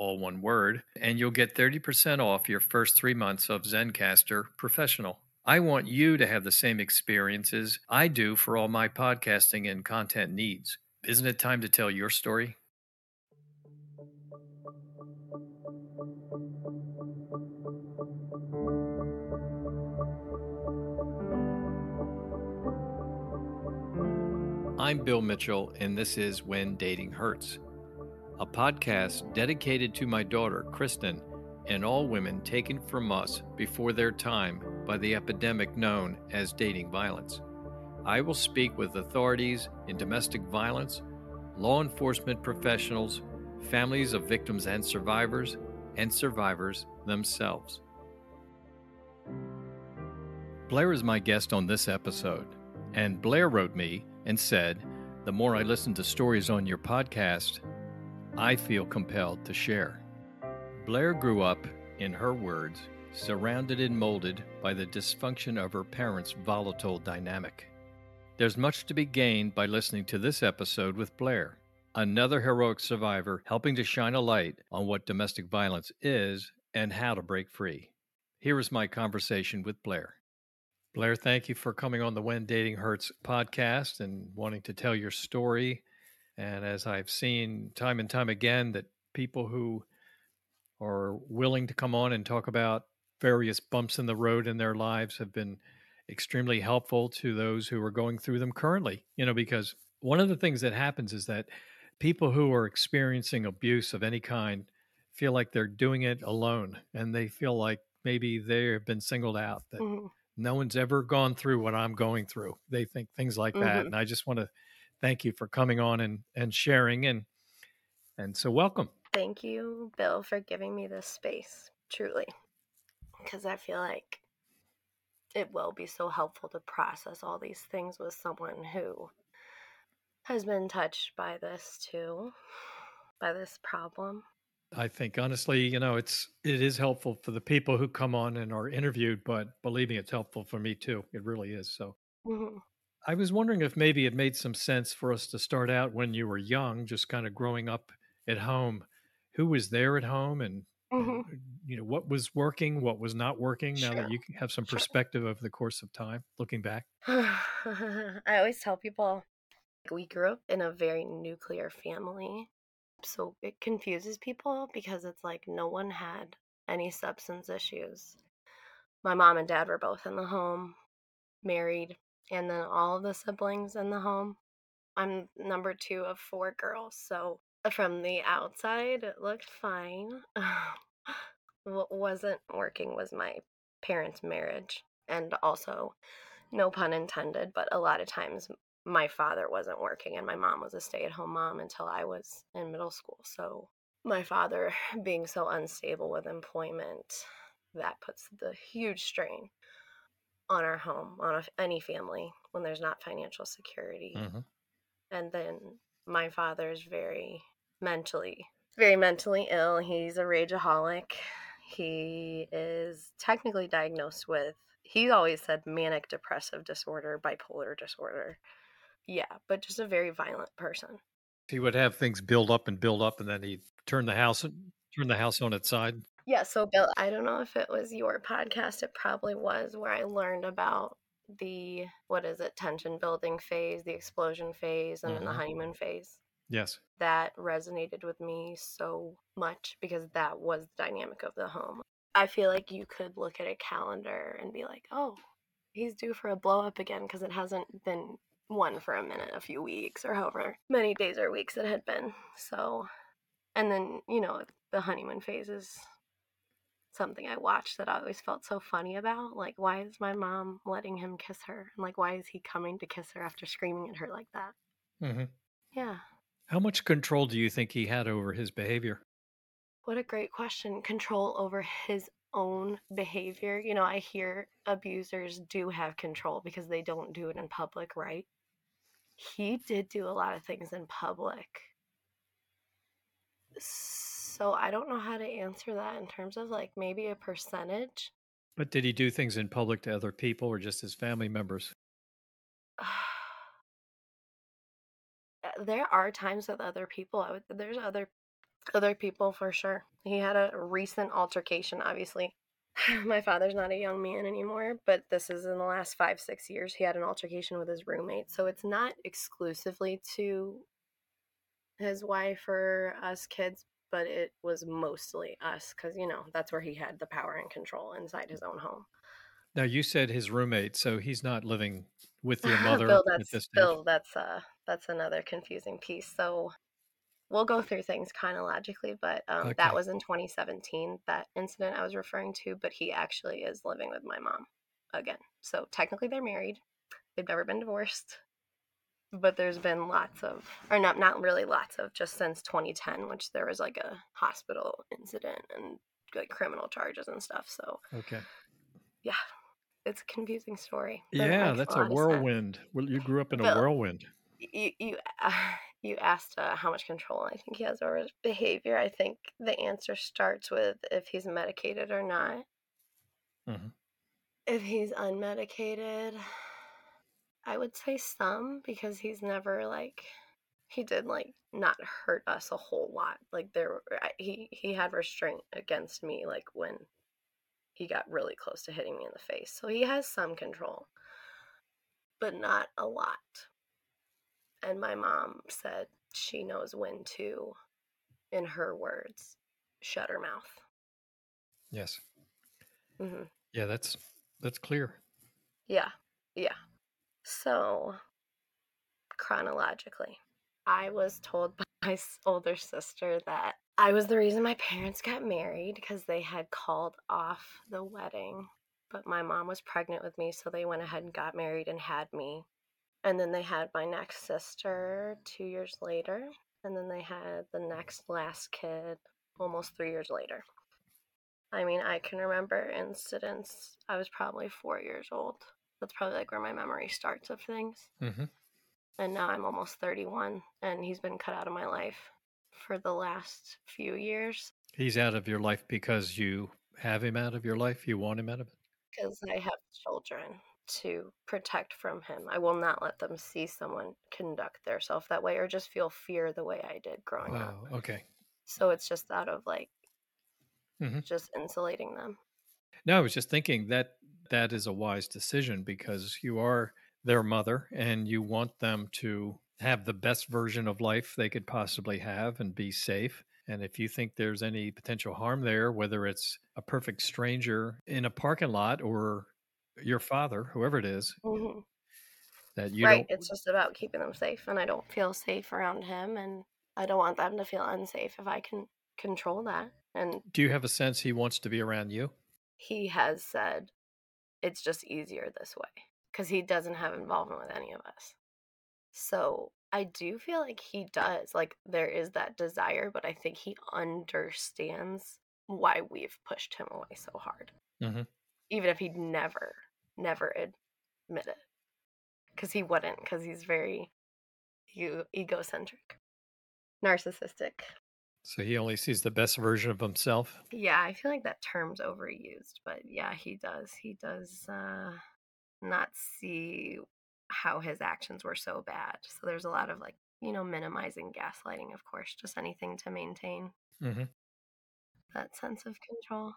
all one word, and you'll get 30% off your first three months of Zencastr Professional. I want you to have the same experiences I do for all my podcasting and content needs. Isn't it time to tell your story? I'm Bill Mitchell, and this is When Dating Hurts, a podcast dedicated to my daughter, Kristin, and all women taken from us before their time by the epidemic known as dating violence. I will speak with authorities in domestic violence, law enforcement professionals, families of victims and survivors, and survivors themselves. Blair is my guest on this episode, and Blair wrote me and said, The more I listen to stories on your podcast, I feel compelled to share. Blair grew up, in her words, surrounded and molded by the dysfunction of her parents' volatile dynamic. There's much to be gained by listening to this episode with Blair, another heroic survivor helping to shine a light on what domestic violence is and how to break free. Here is my conversation with Blair. Blair, thank you for coming on the When Dating Hurts podcast and wanting to tell your story. And as I've seen time and time again, that people who are willing to come on and talk about various bumps in the road in their lives have been extremely helpful to those who are going through them currently. You know, because one of the things that happens is that people who are experiencing abuse of any kind feel like they're doing it alone and they feel like maybe they have been singled out that mm-hmm. no one's ever gone through what I'm going through. They think things like mm-hmm. that. And I just want to thank you for coming on and, and sharing and and so welcome. Thank you, Bill, for giving me this space, truly. Because I feel like it will be so helpful to process all these things with someone who has been touched by this too, by this problem. I think honestly, you know, it's it is helpful for the people who come on and are interviewed, but believe me, it's helpful for me too. It really is. So mm-hmm. I was wondering if maybe it made some sense for us to start out when you were young, just kind of growing up at home. Who was there at home and mm-hmm. you know what was working, what was not working now sure. that you have some perspective sure. over the course of time looking back? I always tell people we grew up in a very nuclear family. So it confuses people because it's like no one had any substance issues. My mom and dad were both in the home, married, and then all of the siblings in the home. I'm number two of four girls, so from the outside, it looked fine. what wasn't working was my parents' marriage, and also, no pun intended, but a lot of times my father wasn't working and my mom was a stay at home mom until I was in middle school. So, my father being so unstable with employment, that puts the huge strain on our home, on a, any family when there's not financial security. Mm-hmm. And then my father's very mentally, very mentally ill. He's a rageaholic. He is technically diagnosed with, he always said manic depressive disorder, bipolar disorder. Yeah, but just a very violent person. He would have things build up and build up, and then he'd turn the house turn the house on its side. Yeah, so Bill, I don't know if it was your podcast. It probably was where I learned about the what is it tension building phase, the explosion phase, and mm-hmm. then the mm-hmm. honeymoon phase. Yes. That resonated with me so much because that was the dynamic of the home. I feel like you could look at a calendar and be like, oh, he's due for a blow up again because it hasn't been one for a minute, a few weeks, or however many days or weeks it had been. So, and then, you know, the honeymoon phase is something I watched that I always felt so funny about. Like, why is my mom letting him kiss her? And like, why is he coming to kiss her after screaming at her like that? Mm-hmm. Yeah. How much control do you think he had over his behavior? What a great question. Control over his own behavior. You know, I hear abusers do have control because they don't do it in public, right? He did do a lot of things in public. So I don't know how to answer that in terms of like maybe a percentage. But did he do things in public to other people or just his family members? Uh, there are times with other people. I would there's other other people for sure. He had a recent altercation, obviously. My father's not a young man anymore, but this is in the last five, six years. He had an altercation with his roommate. So it's not exclusively to his wife or us kids, but it was mostly us because, you know, that's where he had the power and control inside his own home. Now you said his roommate, so he's not living with your mother Bill, at that's. Bill, that's uh that's another confusing piece. So we'll go through things chronologically, but um, Okay. that was in 2017, that incident I was referring to, but he actually is living with my mom again. So technically they're married. They've never been divorced. But there's been lots of or not not really lots of just since 2010, which there was like a hospital incident and like criminal charges and stuff. So Okay. yeah, it's a confusing story. Yeah, that's a a lot of sense. whirlwind. Well, you grew up in a whirlwind. you you uh, you asked uh, how much control I think he has over his behavior. I think the answer starts with if he's medicated or not. Mhm. If he's unmedicated, I would say some because he's never like he did like not hurt us a whole lot. Like there he he had restraint against me like when he got really close to hitting me in the face. So he has some control, but not a lot. And my mom said she knows when to, in her words, shut her mouth. Yes. hmm Yeah, that's that's clear. Yeah, yeah. So, chronologically, I was told by my older sister that I was the reason my parents got married because they had called off the wedding. But my mom was pregnant with me, so they went ahead and got married and had me. And then they had my next sister two years later. And then they had the next last kid almost three years later. I mean, I can remember incidents. I was probably four years old. That's probably like where my memory starts of things. hmm And now I'm almost 31, and he's been cut out of my life for the last few years He's out of your life because you have him out of your life. You want him out of it. because I have children to protect from him. I will not let them see someone conduct themselves that way or just feel fear the way I did growing up. Oh, okay. So it's just out of like Mhm. just insulating them. No, I was just thinking that that is a wise decision because you are their mother and you want them to have the best version of life they could possibly have and be safe. And if you think there's any potential harm there, whether it's a perfect stranger in a parking lot or your father, whoever it is, hmm that you right. don't. It's just about keeping them safe, and I don't feel safe around him, and I don't want them to feel unsafe if I can control that. And Do you have a sense he wants to be around you? He has said it's just easier this way because he doesn't have involvement with any of us. So I do feel like he does. Like there is that desire, but I think he understands why we've pushed him away so hard. Mhm. Even if he'd never, never admit it. Because he wouldn't, because he's very e- egocentric, narcissistic. So he only sees the best version of himself. Yeah, I feel like that term's overused, but yeah, he does. He does uh, not see how his actions were so bad. So there's a lot of like, you know, minimizing gaslighting, of course, just anything to maintain hmm that sense of control.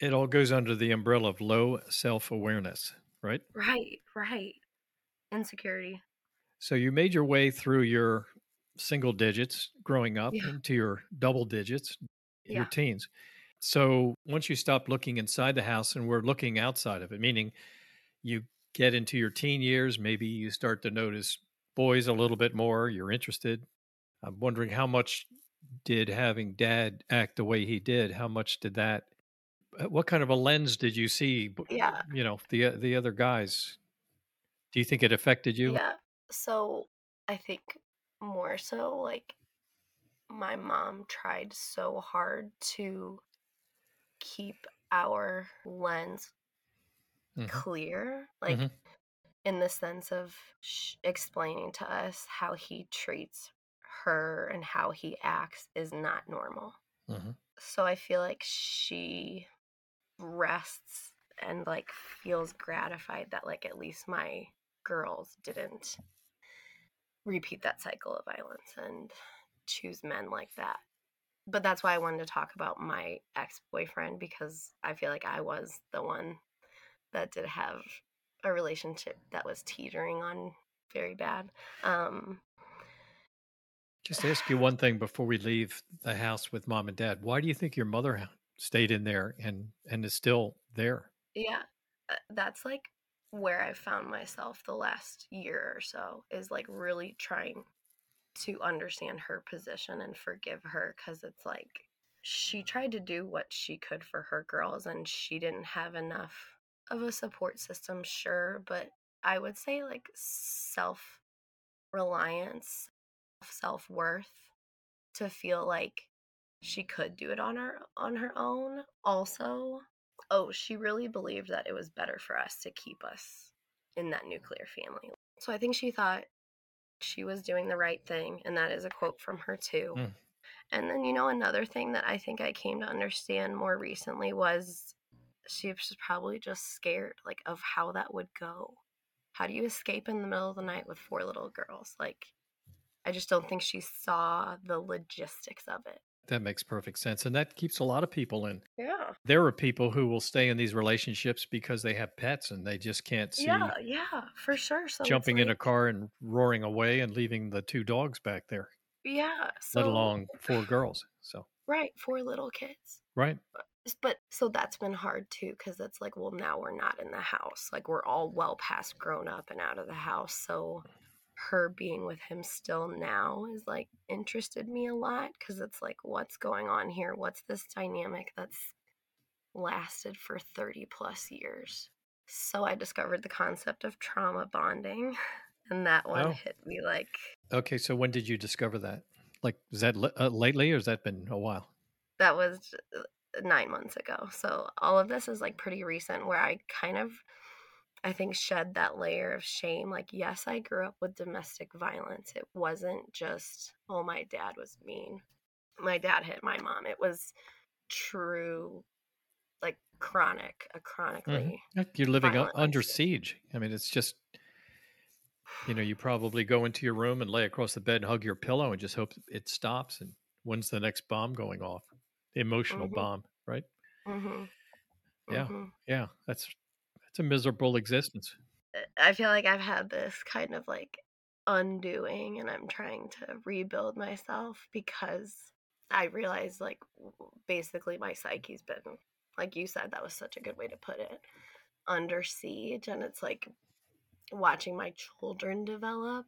It all goes under the umbrella of low self awareness, right? Right, right. Insecurity. So you made your way through your single digits growing up Yeah. into your double digits, your teens. So once you stop looking inside the house and we're looking outside of it, meaning you get into your teen years, maybe you start to notice boys a little bit more, you're interested. I'm wondering how much did having dad act the way he did, how much did that uh, what kind of a lens did you see, Yeah. you know, the uh, the other guys? Do you think it affected you? Yeah. So I think more so like my mom tried so hard to keep our lens Mhm. clear, like Mhm. in the sense of sh- explaining to us how he treats her and how he acts is not normal. Mhm. So I feel like she rests and like feels gratified that like at least my girls didn't repeat that cycle of violence and choose men like that. But that's why I wanted to talk about my ex-boyfriend because I feel like I was the one that did have a relationship that was teetering on very bad. Um Just ask you one thing before we leave the house with mom and dad. Why do you think your mother stayed in there and and is still there? yeah, uh, that's like where I found myself the last year or so is like really trying to understand her position and forgive her cuz it's like she tried to do what she could for her girls and she didn't have enough of a support system sure but I would say like self reliance self-worth to feel like she could do it on her on her own. Also oh she really believed that it was better for us to keep us in that nuclear family. So i think she thought she was doing the right thing and that is a quote from her too. Mm. and then you know another thing that i think i came to understand more recently was she was probably just scared like of how that would go. How do you escape in the middle of the night with four little girls? Like i just don't think she saw the logistics of it That makes perfect sense. And that keeps a lot of people in. yeah There are people who will stay in these relationships because they have pets and they just can't see yeah yeah for sure so jumping in a car and roaring away and leaving the two dogs back there, yeah so let alone four girls. So, right four little kids right. S- but so that's been hard too because it's like well now we're not in the house like we're all well past grown up and out of the house so her being with him still now is like interested me a lot because it's like what's going on here what's this dynamic that's lasted for 30 plus years so i discovered the concept of trauma bonding and that one Oh. hit me like Okay. So, when did you discover that? Like, is that uh, lately or has that been a while? that was uh, nine months ago. So all of this is like pretty recent where I kind of, I think, shed that layer of shame. Like, yes, I grew up with domestic violence. It wasn't just, oh, my dad was mean. My dad hit my mom. It was true, like chronic, a chronically. Yeah, You're living under siege. I mean, it's just, you know, you probably go into your room and lay across the bed and hug your pillow and just hope it stops. And when's the next bomb going off? The emotional Mhm. bomb, right? hmm Yeah. hmm Yeah, that's that's a miserable existence. I feel like I've had this kind of like undoing and I'm trying to rebuild myself because I realize like basically my psyche's been like you said that was such a good way to put it under siege and it's like watching my children develop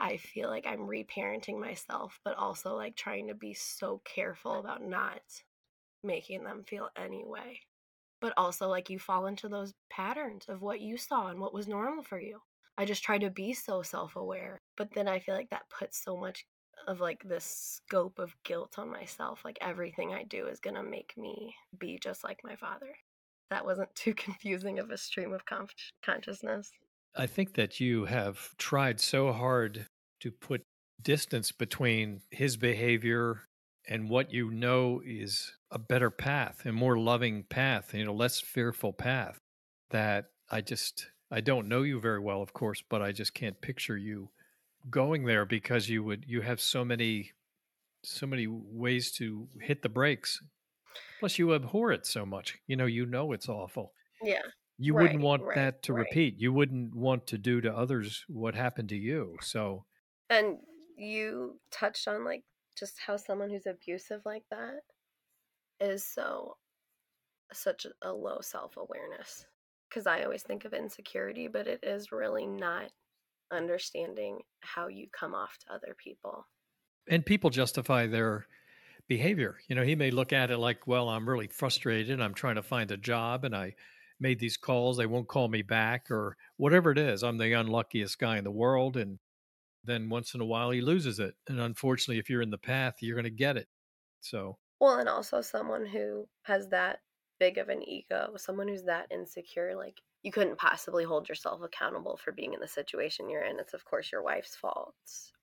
I feel like I'm reparenting myself but also like trying to be so careful about not making them feel any way but also like you fall into those patterns of what you saw and what was normal for you. I just try to be so self-aware, but then I feel like that puts so much of like this scope of guilt on myself. Like everything I do is going to make me be just like my father. That wasn't too confusing of a stream of con- consciousness. I think that you have tried so hard to put distance between his behavior and what you know is a better path, a more loving path, you know, less fearful path that I just I don't know you very well, of course, but I just can't picture you going there because you would you have so many so many ways to hit the brakes. Plus you abhor it so much. You know, you know it's awful. Yeah. You wouldn't want right, that to right. repeat. You wouldn't want to do to others what happened to you. So, And you touched on like just how someone who's abusive like that is so such a low self-awareness because I always think of insecurity, but it is really not understanding how you come off to other people. And people justify their behavior. You know, he may look at it like, well, I'm really frustrated. I'm trying to find a job and I made these calls. They won't call me back or whatever it is. I'm the unluckiest guy in the world. And then once in a while he loses it. And unfortunately, if you're in the path, you're going to get it. So, well, and also someone who has that big of an ego, someone who's that insecure, like you couldn't possibly hold yourself accountable for being in the situation you're in. It's of course your wife's fault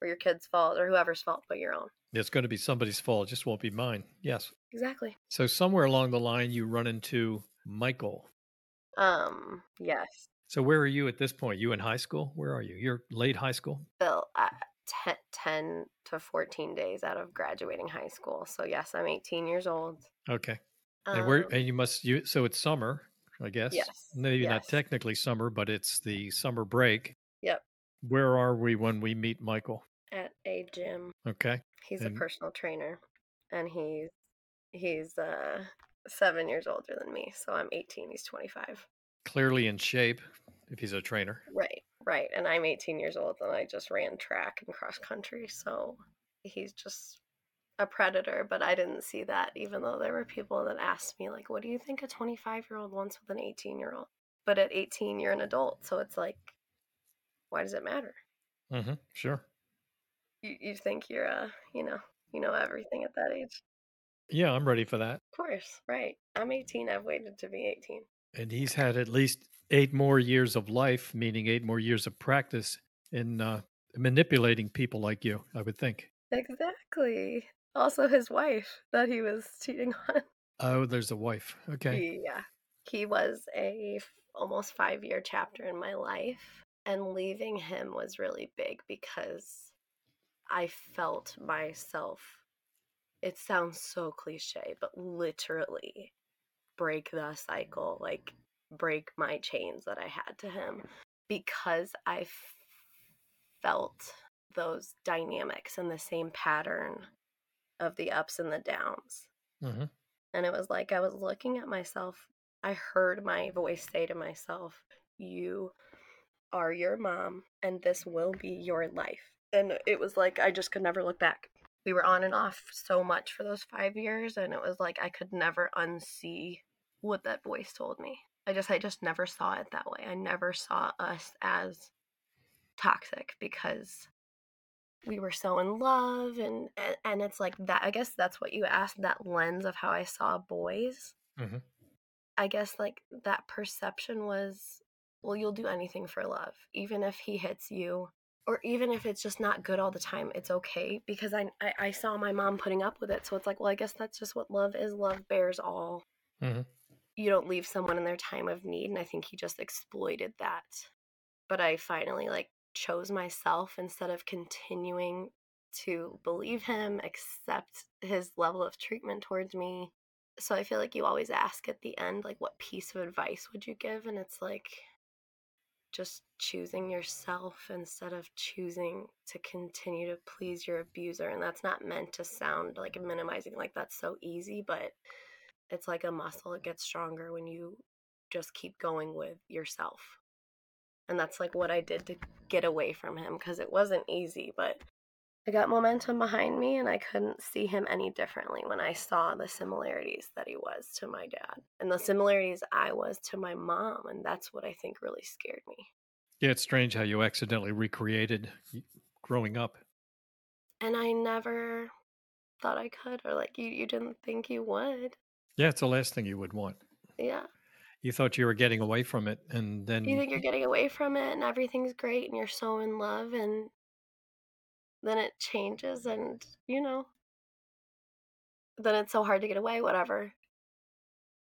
or your kid's fault or whoever's fault but your own. It's going to be somebody's fault, it just won't be mine. Yes. Exactly. So somewhere along the line you run into Michael. Um, yes. So where are you at this point? You in high school? Where are you? You're late high school? Bill, uh, 10, 10 to 14 days out of graduating high school. So yes, I'm 18 years old. Okay. And where um and you must you so it's summer I guess. Yes. Maybe yes. not technically summer, but it's the summer break. Yep. Where are we when we meet Michael? At a gym. Okay. He's and... a personal trainer and he's he's uh 7 years older than me. So I'm 18, he's 25. Clearly in shape if he's a trainer. Right. Right. And I'm 18 years old and I just ran track and cross country, so he's just a predator, but I didn't see that, even though there were people that asked me, like, what do you think a 25 year old wants with an 18 year old? But at 18, you're an adult. So it's like, why does it matter? Mm-hmm. Sure. You, you think you're, uh, you know, you know everything at that age. Yeah, I'm ready for that. Of course. Right. I'm 18. I've waited to be 18. And he's had at least eight more years of life, meaning eight more years of practice in uh, manipulating people like you, I would think. Exactly also his wife that he was cheating on. Oh, there's a wife. Okay. Yeah. He was a f- almost 5 year chapter in my life and leaving him was really big because I felt myself it sounds so cliche, but literally break the cycle, like break my chains that I had to him because I f- felt those dynamics and the same pattern of the ups and the downs. Mm-hmm. And it was like I was looking at myself. I heard my voice say to myself, You are your mom, and this will be your life. And it was like I just could never look back. We were on and off so much for those five years, and it was like I could never unsee what that voice told me. I just I just never saw it that way. I never saw us as toxic because we were so in love and and it's like that i guess that's what you asked that lens of how i saw boys mm-hmm. i guess like that perception was well you'll do anything for love even if he hits you or even if it's just not good all the time it's okay because i i, I saw my mom putting up with it so it's like well i guess that's just what love is love bears all mm-hmm. You don't leave someone in their time of need and i think he just exploited that but i finally like chose myself instead of continuing to believe him, accept his level of treatment towards me. So I feel like you always ask at the end, like, what piece of advice would you give? And it's like just choosing yourself instead of choosing to continue to please your abuser. And that's not meant to sound like minimizing, like, that's so easy, but it's like a muscle. It gets stronger when you just keep going with yourself and that's like what I did to get away from him because it wasn't easy, but I got momentum behind me and I couldn't see him any differently when I saw the similarities that he was to my dad and the similarities I was to my mom. And that's what I think really scared me. Yeah, it's strange how you accidentally recreated growing up. And I never thought I could, or like you, you didn't think you would. Yeah, it's the last thing you would want. Yeah. You thought you were getting away from it and then you think you're getting away from it and everything's great and you're so in love and then it changes and you know then it's so hard to get away whatever.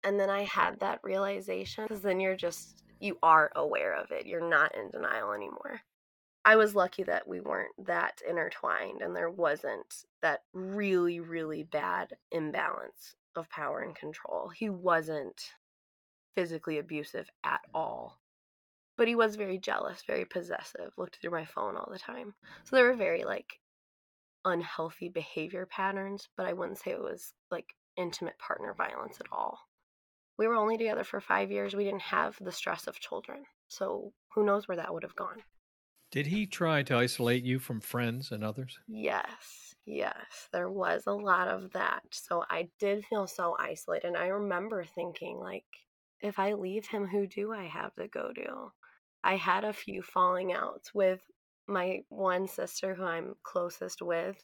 And then i had that realization because then you're just you are aware of it. You're not in denial anymore. I was lucky that we weren't that intertwined and there wasn't that really really bad imbalance of power and control he wasn't physically abusive at all. But he was very jealous, very possessive, looked through my phone all the time. So there were very like unhealthy behavior patterns, but I wouldn't say it was like intimate partner violence at all. We were only together for five years. We didn't have the stress of children. So who knows where that would have gone. Did he try to isolate you from friends and others? Yes, yes, there was a lot of that. So I did feel so isolated. And I remember thinking, like, if I leave him, who do I have to go to? I had a few falling outs with my one sister who I'm closest with,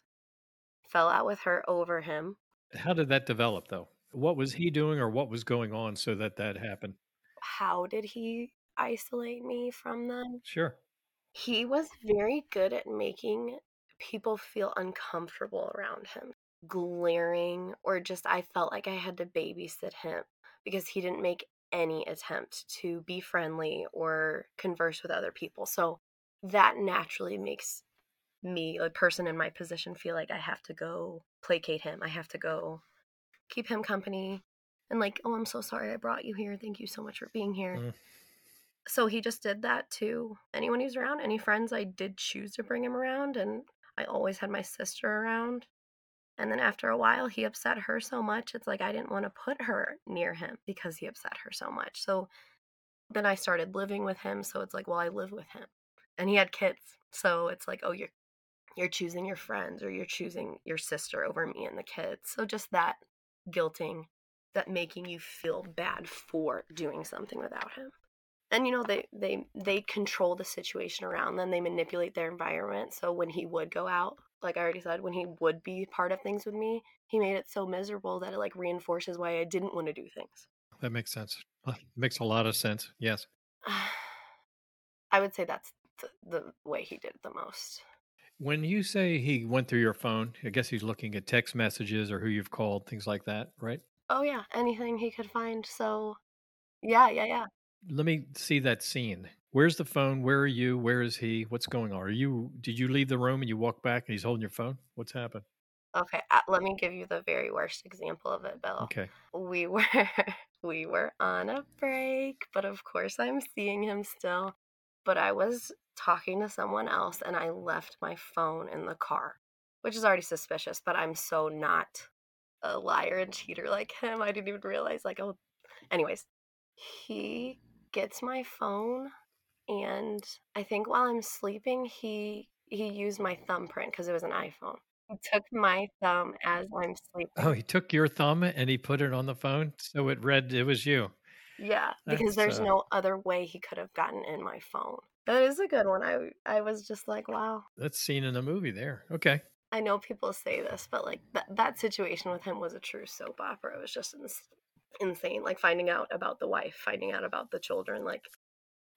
fell out with her over him. How did that develop, though? What was he doing or what was going on so that that happened? How did he isolate me from them? Sure. He was very good at making people feel uncomfortable around him, glaring, or just I felt like I had to babysit him because he didn't make any attempt to be friendly or converse with other people. So that naturally makes me, a person in my position, feel like I have to go placate him. I have to go keep him company. And like, oh, I'm so sorry I brought you here. Thank you so much for being here. Mm. So he just did that to anyone who's around. Any friends I did choose to bring him around. And I always had my sister around. And then after a while, he upset her so much. It's like I didn't want to put her near him because he upset her so much. So then I started living with him. So it's like, well, I live with him. And he had kids. So it's like, oh, you're you're choosing your friends or you're choosing your sister over me and the kids. So just that guilting, that making you feel bad for doing something without him. And you know, they they they control the situation around them. They manipulate their environment. So when he would go out, like I already said, when he would be part of things with me, he made it so miserable that it like reinforces why I didn't want to do things. That makes sense. makes a lot of sense. Yes. I would say that's the, the way he did it the most. When you say he went through your phone, I guess he's looking at text messages or who you've called, things like that, right? Oh yeah, anything he could find. So, yeah, yeah, yeah. Let me see that scene. Where's the phone? Where are you? Where is he? What's going on? Are you? Did you leave the room and you walk back and he's holding your phone? What's happened? Okay, uh, let me give you the very worst example of it, Bill. Okay. We were we were on a break, but of course I'm seeing him still. But I was talking to someone else and I left my phone in the car, which is already suspicious, but I'm so not a liar and cheater like him. I didn't even realize, like, oh, anyways, he gets my phone and I think while I'm sleeping, he he used my thumbprint because it was an iPhone. He took my thumb as I'm sleeping. Oh, he took your thumb and he put it on the phone, so it read it was you. Yeah, because That's, there's uh... no other way he could have gotten in my phone. That is a good one. I I was just like, wow. That's seen in a movie there. Okay. I know people say this, but like that that situation with him was a true soap opera. It was just ins- insane. Like finding out about the wife, finding out about the children. Like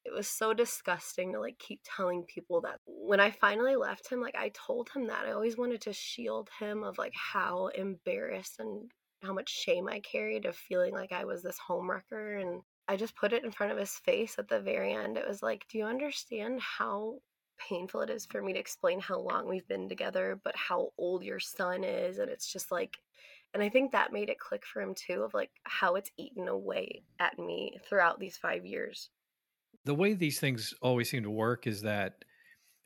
it was so disgusting to like keep telling people that. When I finally left him, like I told him that I always wanted to shield him of like how embarrassed and how much shame I carried of feeling like I was this homewrecker and I just put it in front of his face at the very end. It was like, do you understand how painful it is for me to explain how long we've been together, but how old your son is? And it's just like, and I think that made it click for him too of like how it's eaten away at me throughout these five years. The way these things always seem to work is that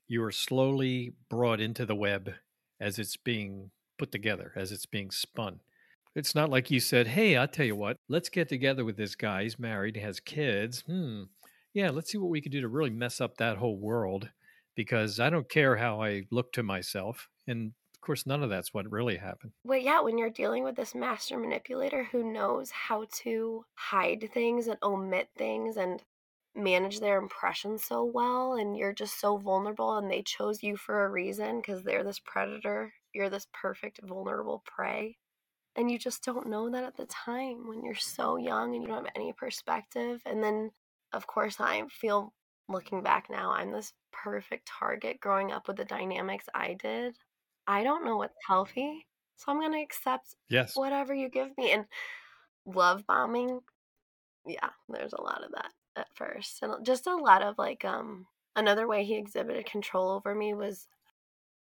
you are slowly brought into the web as it's being put together, as it's being spun. It's not like you said, "Hey, I'll tell you what. Let's get together with this guy. He's married, has kids. Hmm. Yeah, let's see what we can do to really mess up that whole world because I don't care how I look to myself." And course, none of that's what really happened. Well, yeah, when you're dealing with this master manipulator who knows how to hide things and omit things and manage their impressions so well and you're just so vulnerable and they chose you for a reason because they're this predator you're this perfect vulnerable prey and you just don't know that at the time when you're so young and you don't have any perspective and then of course i feel looking back now i'm this perfect target growing up with the dynamics i did i don't know what's healthy so i'm going to accept yes whatever you give me and love bombing yeah there's a lot of that at first and just a lot of like um another way he exhibited control over me was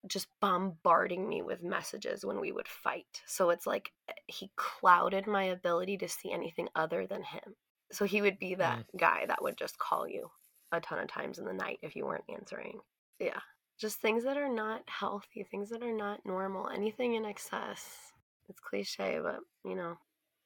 just bombarding me with messages when we would fight. So it's like eh, he clouded my ability to see anything other than him. So he would be that mm. guy that would just call you a ton of times in the night if you weren't answering. Yeah. Just things that are not healthy, things that are not normal, anything in excess. It's cliche, but you know,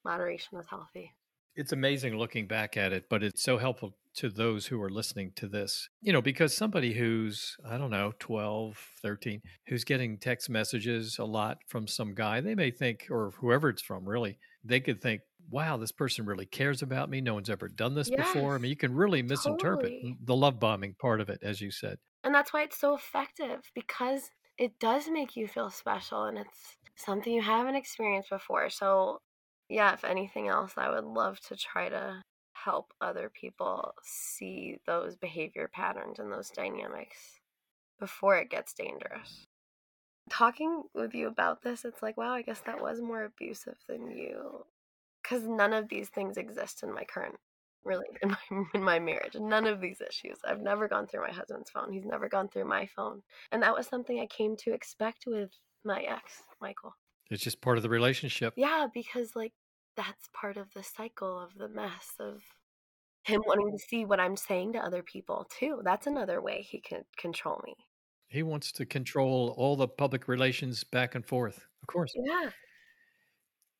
moderation is healthy. It's amazing looking back at it, but it's so helpful to those who are listening to this. You know, because somebody who's, I don't know, 12, 13, who's getting text messages a lot from some guy, they may think, or whoever it's from, really, they could think, wow, this person really cares about me. No one's ever done this before. I mean, you can really misinterpret totally. the love bombing part of it, as you said. And that's why it's so effective because it does make you feel special and it's something you haven't experienced before. So, yeah, if anything else, I would love to try to help other people see those behavior patterns and those dynamics before it gets dangerous. Talking with you about this, it's like, wow, I guess that was more abusive than you. Because none of these things exist in my current really in my in my marriage. None of these issues. I've never gone through my husband's phone. He's never gone through my phone. And that was something I came to expect with my ex, Michael. It's just part of the relationship. Yeah, because like that's part of the cycle of the mess of him wanting to see what I'm saying to other people too. That's another way he can control me. He wants to control all the public relations back and forth. Of course. Yeah.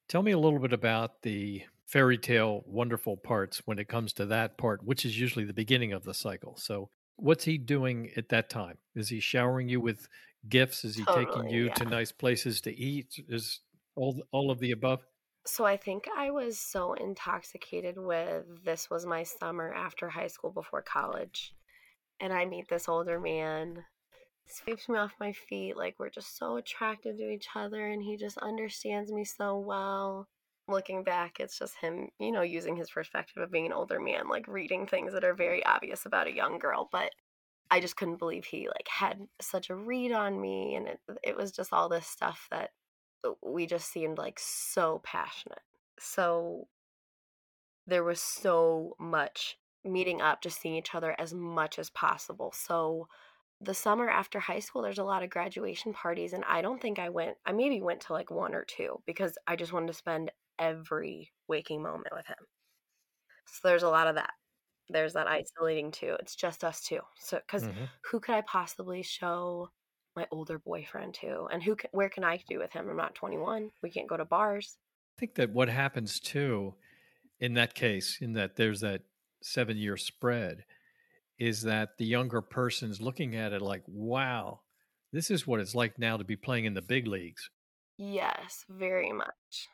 Tell me a little bit about the fairy tale wonderful parts when it comes to that part, which is usually the beginning of the cycle. So, what's he doing at that time? Is he showering you with gifts? Is he taking Totally, you to nice places to eat? Is all all of the above? So I think I was so intoxicated with this was my summer after high school before college. And I meet this older man, sweeps me off my feet, like we're just so attracted to each other and he just understands me so well. Looking back, it's just him, you know, using his perspective of being an older man, like reading things that are very obvious about a young girl, but I just couldn't believe he like had such a read on me and it it was just all this stuff that we just seemed like so passionate. So there was so much meeting up, just seeing each other as much as possible. So the summer after high school, there's a lot of graduation parties, and I don't think I went, I maybe went to like one or two because I just wanted to spend every waking moment with him. So there's a lot of that. There's that isolating too. It's just us two. So, because hmm who could I possibly show my older boyfriend to? And who, can, where can I do with him? I'm not 21. We can't go to bars. I think that what happens too in that case, in that there's that seven year spread, is that the younger person's looking at it like, wow, this is what it's like now to be playing in the big leagues. Yes, very much.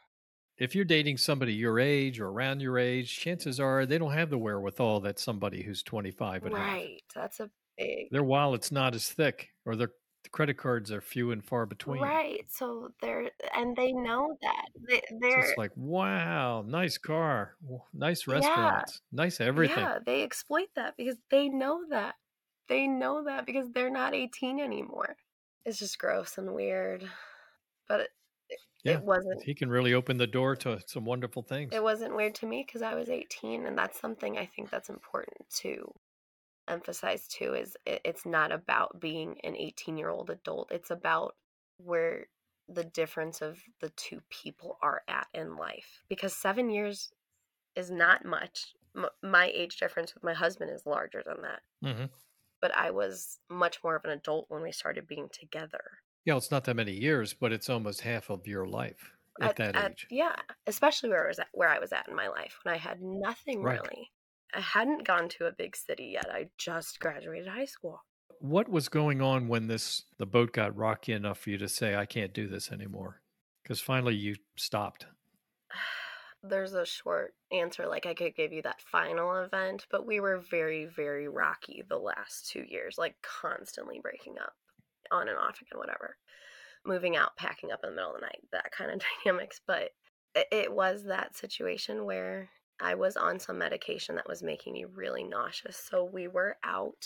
If you're dating somebody your age or around your age, chances are they don't have the wherewithal that somebody who's 25 would have. Right. That's a big Their wallet's not as thick, or their credit cards are few and far between. right. So they're and they know that. They So it's like, wow, nice car, nice yeah, restaurants, nice everything. yeah, they exploit that because they know that. They know that because they're not 18 anymore. It's just gross and weird. But Yeah, it wasn't he can really open the door to some wonderful things. it wasn't weird to me because I was 18 and that's something I think that's important to emphasize too is it, it's not about being an 18 year old adult it's about where the difference of the two people are at in life because seven years is not much M- my age difference with my husband is larger than that. Hmm but i was much more of an adult when we started being together Yeah, it's not that many years, but it's almost half of your life at at, that at age. yeah especially where i was at where i was at in my life when i had nothing Right. really i hadn't gone to a big city yet i just graduated high school What was going on when this the boat got rocky enough for you to say I can't do this anymore? Because finally you stopped. There's a short answer, like I could give you that final event, but we were very, very rocky the last two years, like constantly breaking up on and off again, whatever. Moving out, packing up in the middle of the night, that kind of dynamics. But it, it was that situation where I was on some medication that was making me really nauseous. So we were out,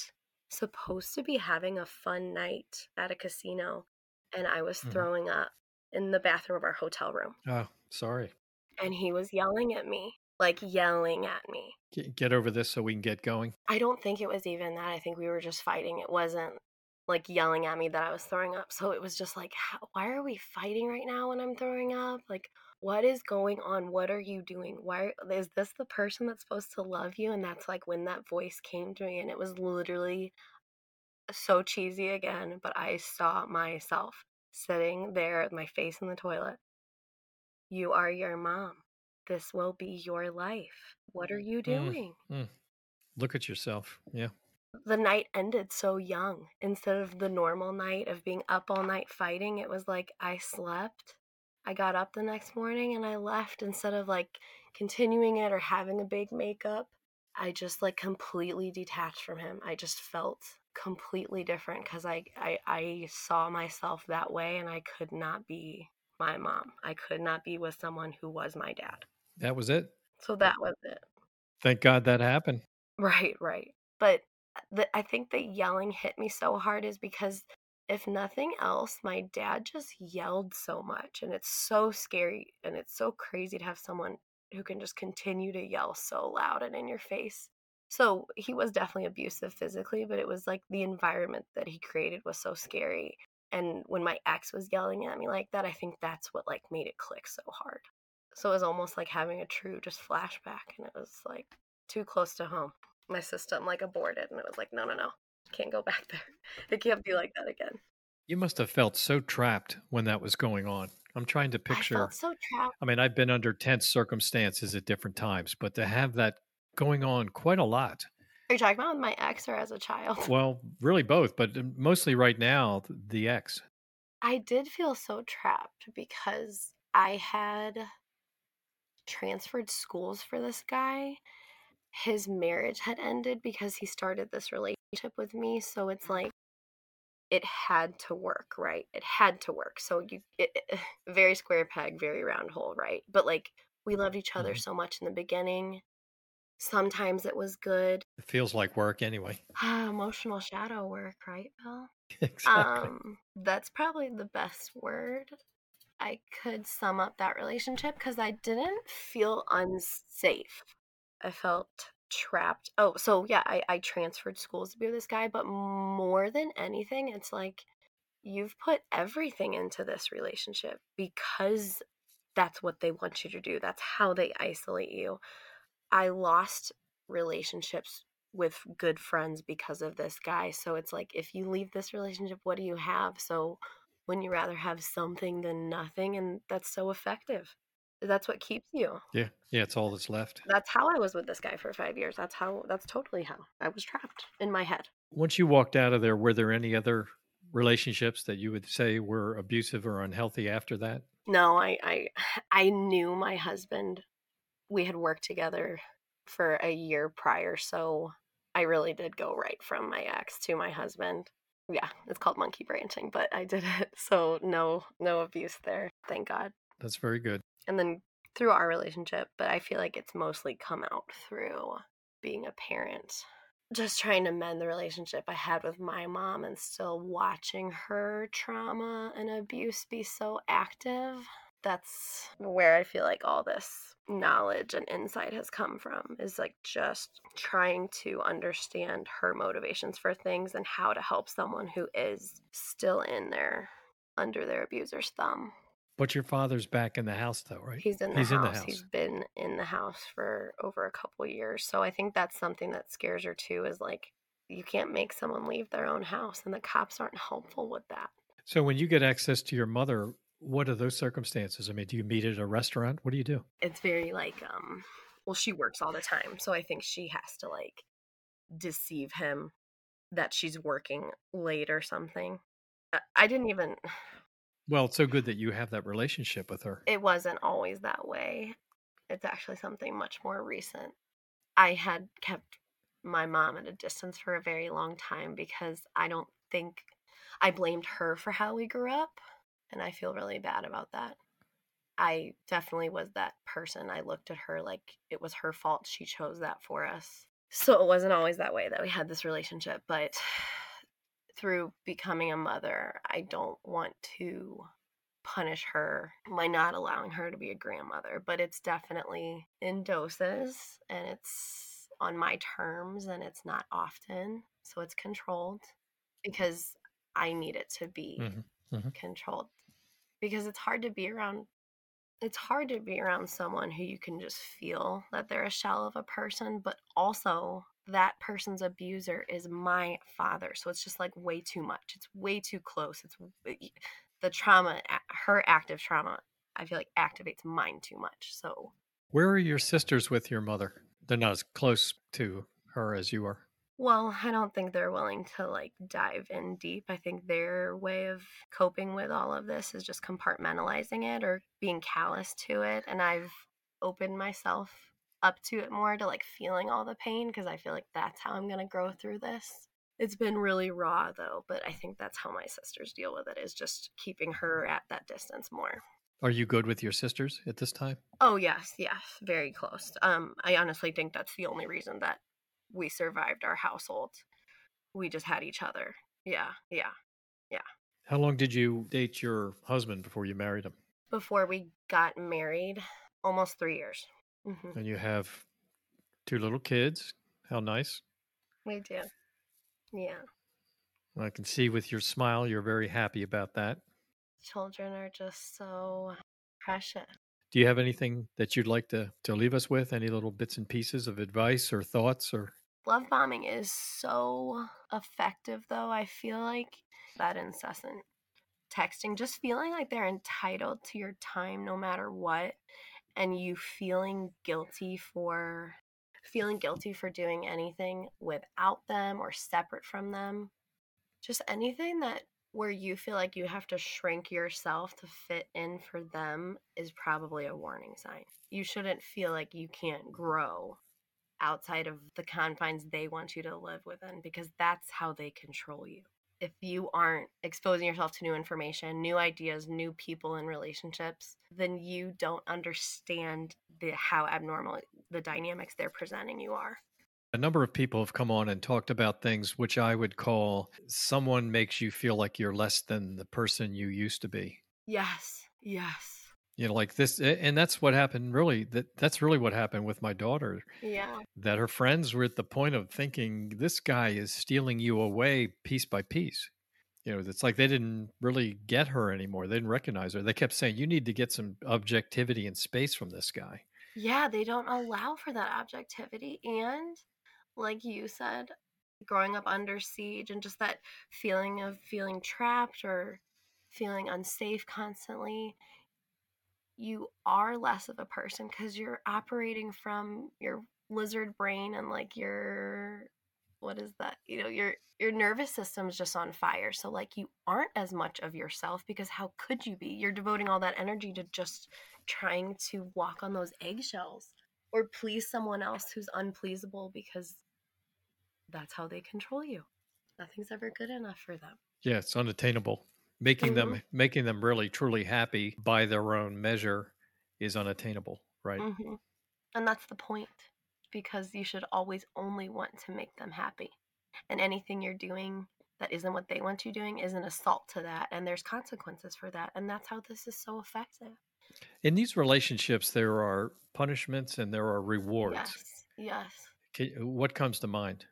supposed to be having a fun night at a casino, and I was Mhm. throwing up in the bathroom of our hotel room Oh, sorry. and he was yelling at me, like yelling at me. Get over this so we can get going. I don't think it was even that. I think we were just fighting. It wasn't like yelling at me that I was throwing up. So it was just like, how, why are we fighting right now when I'm throwing up? Like, what is going on? What are you doing? Why is this the person that's supposed to love you? And that's like when that voice came to me, and it was literally so cheesy again. But I saw myself sitting there, my face in the toilet, You are your mom. This will be your life. What are you Mm, doing? mm. Look at yourself. Yeah. The night ended so young. Instead of the normal night of being up all night fighting, it was like I slept. I got up the next morning and I left instead of like continuing it or having a big makeup. I just like completely detached from him. I just felt completely different because I, I I saw myself that way and I could not be my mom. I could not be with someone who was my dad. That was it. So that was it. Thank God that happened. Right, right. But the, I think that yelling hit me so hard is because if nothing else, my dad just yelled so much and it's so scary and it's so crazy to have someone who can just continue to yell so loud and in your face. So he was definitely abusive physically, but it was like the environment that he created was so scary. And when my ex was yelling at me like that, I think that's what like made it click so hard. So it was almost like having a true just flashback and it was like too close to home. My system like aborted and it was like, no, no, no. Can't go back there. It can't be like that again. You must have felt so trapped when that was going on. I'm trying to picture I picture. felt so trapped. I mean, I've been under tense circumstances at different times, but to have that going on quite a lot. Are you talking about my ex or as a child? Well, really both, but uh, mostly right now, the ex. I did feel so trapped because I had transferred schools for this guy. His marriage had ended because he started this relationship with me. So it's like it had to work, right? It had to work. So you, it, it- very square peg, very round hole, right? But like we loved each other Mhm. so much in the beginning. Sometimes it was good. It feels like work anyway. Emotional shadow work, right, Bill? exactly. Um, that's probably the best word I could sum up that relationship because I didn't feel unsafe. I felt trapped. Oh, so yeah, I, I transferred schools to be with this guy, but more than anything, it's like you've put everything into this relationship because that's what they want you to do. That's how they isolate you. I lost relationships with good friends because of this guy. So it's like if you leave this relationship, what do you have? So wouldn't you rather have something than nothing? And that's so effective. That's what keeps you. yeah, yeah, it's all that's left. That's how I was with this guy for five years. That's how that's totally how I was trapped in my head. Once you walked out of there, were there any other relationships that you would say were abusive or unhealthy after that? No, I I I knew my husband. We had worked together for a year prior, so I really did go right from my ex to my husband. Yeah, it's called monkey branching, but I did it. So no no abuse there. Thank God. That's very good. And then through our relationship, but I feel like it's mostly come out through being a parent. Just trying to mend the relationship I had with my mom and still watching her trauma and abuse be so active. That's where I feel like all this knowledge and insight has come from is like just trying to understand her motivations for things and how to help someone who is still in there under their abuser's thumb. But your father's back in the house, though, right? He's in the He's house. in the house. He's been in the house for over a couple years. So I think that's something that scares her too is like you can't make someone leave their own house and the cops aren't helpful with that. So when you get access to your mother, what are those circumstances? I mean, do you meet at a restaurant? What do you do? It's very like um well she works all the time. So I think she has to like deceive him that she's working late or something. I- I didn't even Well, it's so good that you have that relationship with her. it wasn't always that way. It's actually something much more recent. I had kept my mom at a distance for a very long time because I don't think I blamed her for how we grew up. And I feel really bad about that. I definitely was that person. I looked at her like it was her fault. She chose that for us. So it wasn't always that way that we had this relationship. But through becoming a mother, I don't want to punish her by not allowing her to be a grandmother, but it's definitely in doses and it's on my terms and it's not often. So it's controlled because I need it to be Mhm, mhm. controlled because it's hard to be around it's hard to be around someone who you can just feel that they're a shell of a person, but also that person's abuser is my father. So it's just like way too much. It's way too close. It's eh, the trauma, her active trauma I feel like activates mine too much. So, where are your sisters with your mother? They're not as close to her as you are. Well, I don't think they're willing to like dive in deep. I think their way of coping with all of this is just compartmentalizing it or being callous to it. And I've opened myself up to it more to like feeling all the pain because I feel like that's how I'm going to grow through this. It's been really raw though, but I think that's how my sisters deal with it is just keeping her at that distance more. Are you good with your sisters at this time? Oh yes, yes, very close. Um I honestly think that's the only reason that we survived our household. We just had each other. Yeah, yeah. Yeah. How long did you date your husband before you married him? Before we got married, almost 3 years. Mm-hmm. And you have two little kids. How nice. We do. Yeah. I can see with your smile you're very happy about that. Children are just so precious. Do you have anything that you'd like to, to leave us with? Any little bits and pieces of advice or thoughts or love bombing is so effective though, I feel like that incessant texting, just feeling like they're entitled to your time no matter what and you feeling guilty for feeling guilty for doing anything without them or separate from them. Just anything that where you feel like you have to shrink yourself to fit in for them is probably a warning sign. You shouldn't feel like you can't grow outside of the confines they want you to live within because that's how they control you if you aren't exposing yourself to new information, new ideas, new people and relationships, then you don't understand the how abnormal the dynamics they're presenting you are. A number of people have come on and talked about things which I would call someone makes you feel like you're less than the person you used to be. Yes. Yes you know like this and that's what happened really that that's really what happened with my daughter yeah. that her friends were at the point of thinking this guy is stealing you away piece by piece. You know it's like they didn't really get her anymore they didn't recognize her they kept saying you need to get some objectivity and space from this guy. Yeah they don't allow for that objectivity and like you said growing up under siege and just that feeling of feeling trapped or feeling unsafe constantly you are less of a person because you're operating from your lizard brain and like your what is that you know your your nervous system's just on fire. So like you aren't as much of yourself because how could you be? You're devoting all that energy to just trying to walk on those eggshells or please someone else who's unpleasable because that's how they control you. Nothing's ever good enough for them. Yeah it's unattainable making mm-hmm. them making them really truly happy by their own measure is unattainable right? Mm-hmm. and that's the point because you should always only want to make them happy and anything you're doing that isn't what they want you doing is an assault to that and there's consequences for that and that's how this is so effective. In these relationships there are punishments and there are rewards. Yes yes. Can, what comes to mind?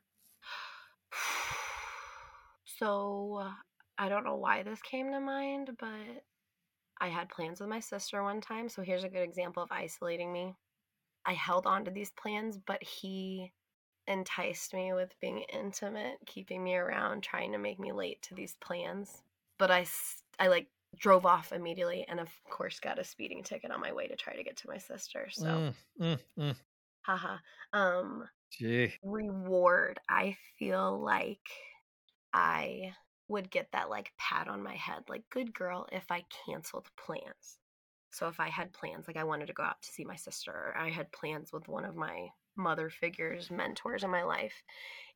So I don't know why this came to mind, but I had plans with my sister one time. So here's a good example of isolating me. I held on to these plans, but he enticed me with being intimate, keeping me around, trying to make me late to these plans. But I, I like drove off immediately and of course got a speeding ticket on my way to try to get to my sister. So, mm, mm, mm. haha. Um, Gee. reward. I feel like I would get that like pat on my head, like, good girl, if I canceled plans. So if I had plans, like I wanted to go out to see my sister, I had plans with one of my mother figures, mentors in my life.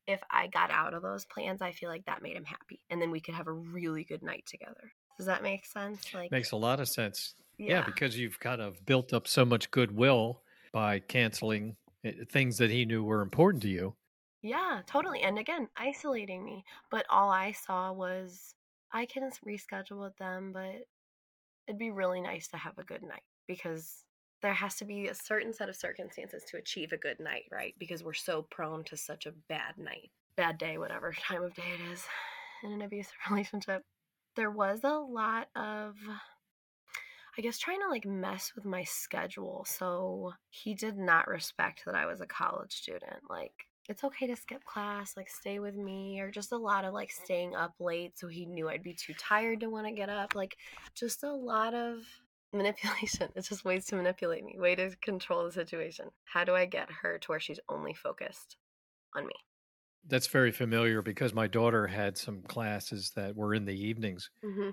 If I got out of those plans, I feel like that made him happy. And then we could have a really good night together. Does that make sense? Like makes a lot of sense. Yeah, yeah because you've kind of built up so much goodwill by canceling eh, things that he knew were important to you yeah, totally. And again, isolating me. But all I saw was I can reschedule with them, but it'd be really nice to have a good night because there has to be a certain set of circumstances to achieve a good night, right? Because we're so prone to such a bad night, bad day, whatever time of day it is in an abusive relationship. There was a lot of I guess trying to like mess with my schedule. So he did not respect that I was a college student. Like it's okay to skip class, like stay with me, or just a lot of like staying up late so he knew I'd be too tired to want to get up. Like just a lot of manipulation. It's just ways to manipulate me, way to control the situation. How do I get her to where she's only focused on me? That's very familiar because my daughter had some classes that were in the evenings hmm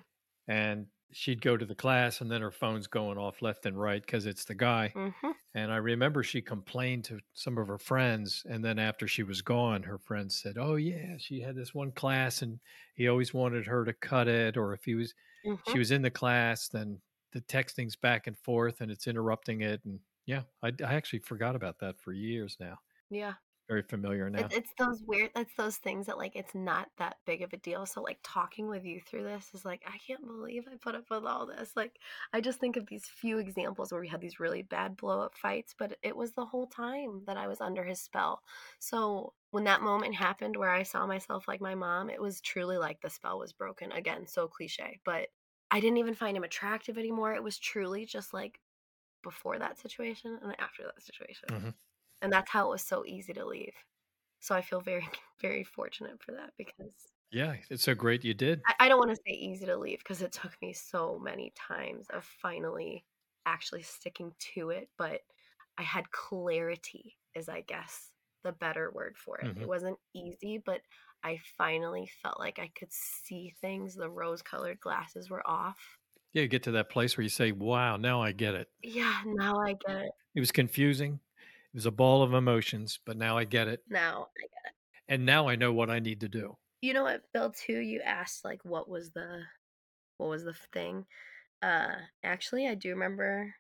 and she'd go to the class and then her phone's going off left and right because it's the guy. hmm And I remember she complained to some of her friends. And then after she was gone, her friends said, Oh, yeah, she had this one class and he always wanted her to cut it. Or if he was, hmm she was in the class, then the texting's back and forth and it's interrupting it. And yeah, I, I actually forgot about that for years now. Yeah. Very familiar now. It's, it's those weird, it's those things that like it's not that big of a deal. So like talking with you through this is like I can't believe I put up with all this. Like I just think of these few examples where we had these really bad blow up fights, but it was the whole time that I was under his spell. So when that moment happened where I saw myself like my mom, it was truly like the spell was broken. Again, so cliche, but I didn't even find him attractive anymore. It was truly just like before that situation and after that situation. Mhm. And that's how it was so easy to leave. So I feel very, very fortunate for that because Yeah, it's so great you did. I, I don't want to say easy to leave because it took me so many times of finally actually sticking to it. But I had clarity, is I guess the better word for it. Mhm. It wasn't easy, but I finally felt like I could see things. The rose colored glasses were off. Yeah, you get to that place where you say, Wow, now I get it. Yeah, now I get it. It was confusing. It was a ball of emotions, but now I get it. Now I get it. And now I know what I need to do. You know what, Bill, too? You asked like what was the what was the thing? Uh actually I do remember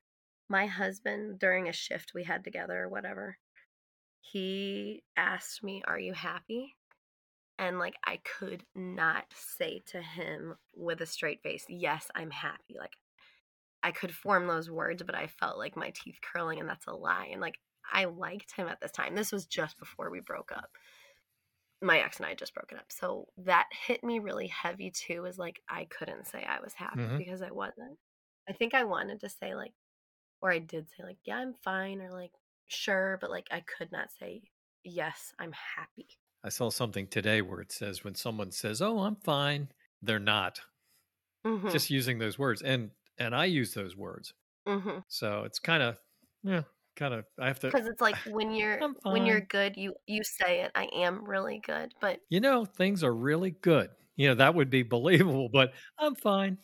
my husband during a shift we had together or whatever. He asked me, "Are you happy?" And like I could not say to him with a straight face, "Yes, I'm happy." Like I could form those words, but I felt like my teeth curling and that's a lie. And like I liked him at this time. This was just before we broke up. My ex and I had just broken up. So that hit me really heavy too, is like I couldn't say I was happy Mhm. because I wasn't. I think I wanted to say like or I did say like, yeah, I'm fine or like sure, but like I could not say yes, I'm happy. I saw something today where it says when someone says, "Oh, I'm fine," they're not. Mhm. Just using those words, and and I use those words, Mhm. so it's kind of yeah, kind of. I have to. Cuz it's like when you're when you're good, you you say it, I am really good, but You know, things are really good. You know, that would be believable, but I'm fine.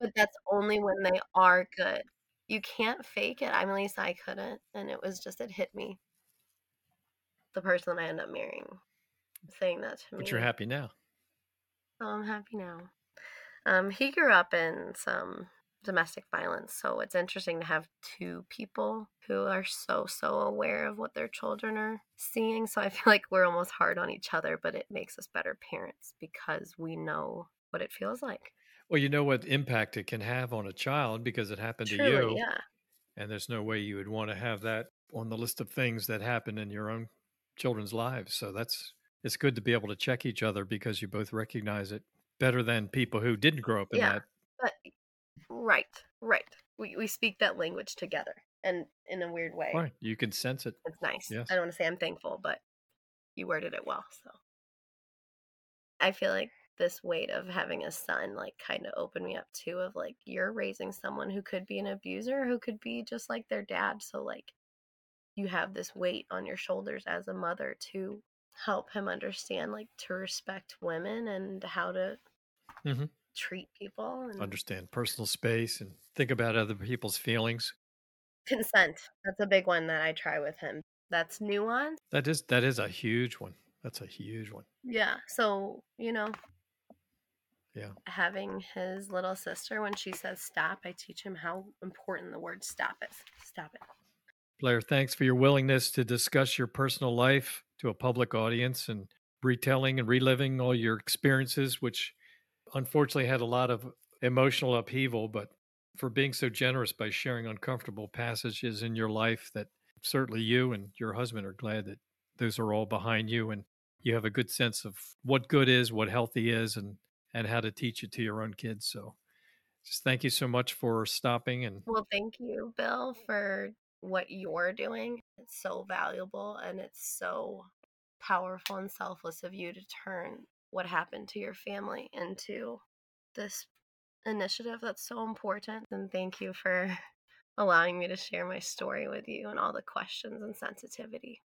But that's only when they are good. You can't fake it. I mean, at least I couldn't, and it was just it hit me. The person I end up marrying saying that to me. But you're happy now. So I'm happy now. Um, he grew up in some domestic violence, so it's interesting to have two people who are so so aware of what their children are seeing. So I feel like we're almost hard on each other, but it makes us better parents because we know what it feels like. Well, you know what impact it can have on a child because it happened to you, yeah. and there's no way you would want to have that on the list of things that happen in your own children's lives. So that's it's good to be able to check each other because you both recognize it better than people who didn't grow up in Yeah. that. Right, right. We we speak that language together, and in a weird way, Right. You can sense it. it's nice. Yes. I don't want to say I'm thankful, but you worded it well. So I feel like this weight of having a son like kind of opened me up too of like you're raising someone who could be an abuser who could be just like their dad so like you have this weight on your shoulders as a mother to help him understand like to respect women and how to Mhm. Treat people and Understand personal space and think about other people's feelings. consent that's a big one that i try with him that's nuance That is that is a huge one. That's a huge one. yeah so you know Yeah. having his little sister when she says stop i teach him how important the word stop is stop it Blair, thanks for your willingness to discuss your personal life to a public audience and retelling and reliving all your experiences, which unfortunately had a lot of emotional upheaval, but for being so generous by sharing uncomfortable passages in your life that certainly you and your husband are glad that those are all behind you and you have a good sense of what good is, what healthy is, and and how to teach it to your own kids. So just thank you so much for stopping and well thank you bill for what you're doing it's so valuable and it's so powerful and selfless of you to turn what happened to your family into this initiative that's so important. And thank you for allowing me to share my story with you and all the questions and sensitivity.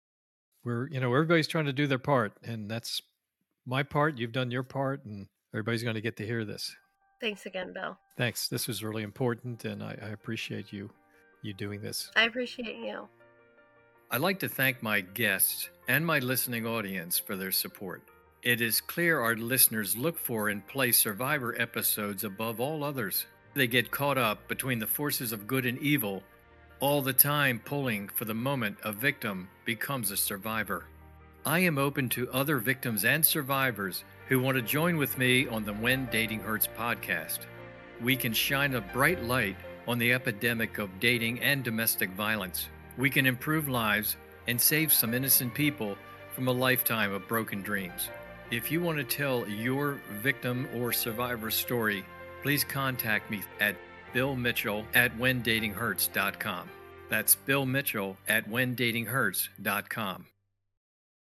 We're, you know, everybody's trying to do their part, and that's my part. You've done your part, and everybody's going to get to hear this. Thanks again, Bill. Thanks. This was really important, and I, I appreciate you you doing this. I appreciate you. I'd like to thank my guests and my listening audience for their support. It is clear our listeners look for and play survivor episodes above all others. They get caught up between the forces of good and evil, all the time pulling for the moment a victim becomes a survivor. I am open to other victims and survivors who want to join with me on the When Dating Hurts podcast. We can shine a bright light on the epidemic of dating and domestic violence. We can improve lives and save some innocent people from a lifetime of broken dreams. If you want to tell your victim or survivor story, please contact me at Bill Mitchell at WhenDatingHurts.com. That's Bill Mitchell at WhenDatingHurts.com.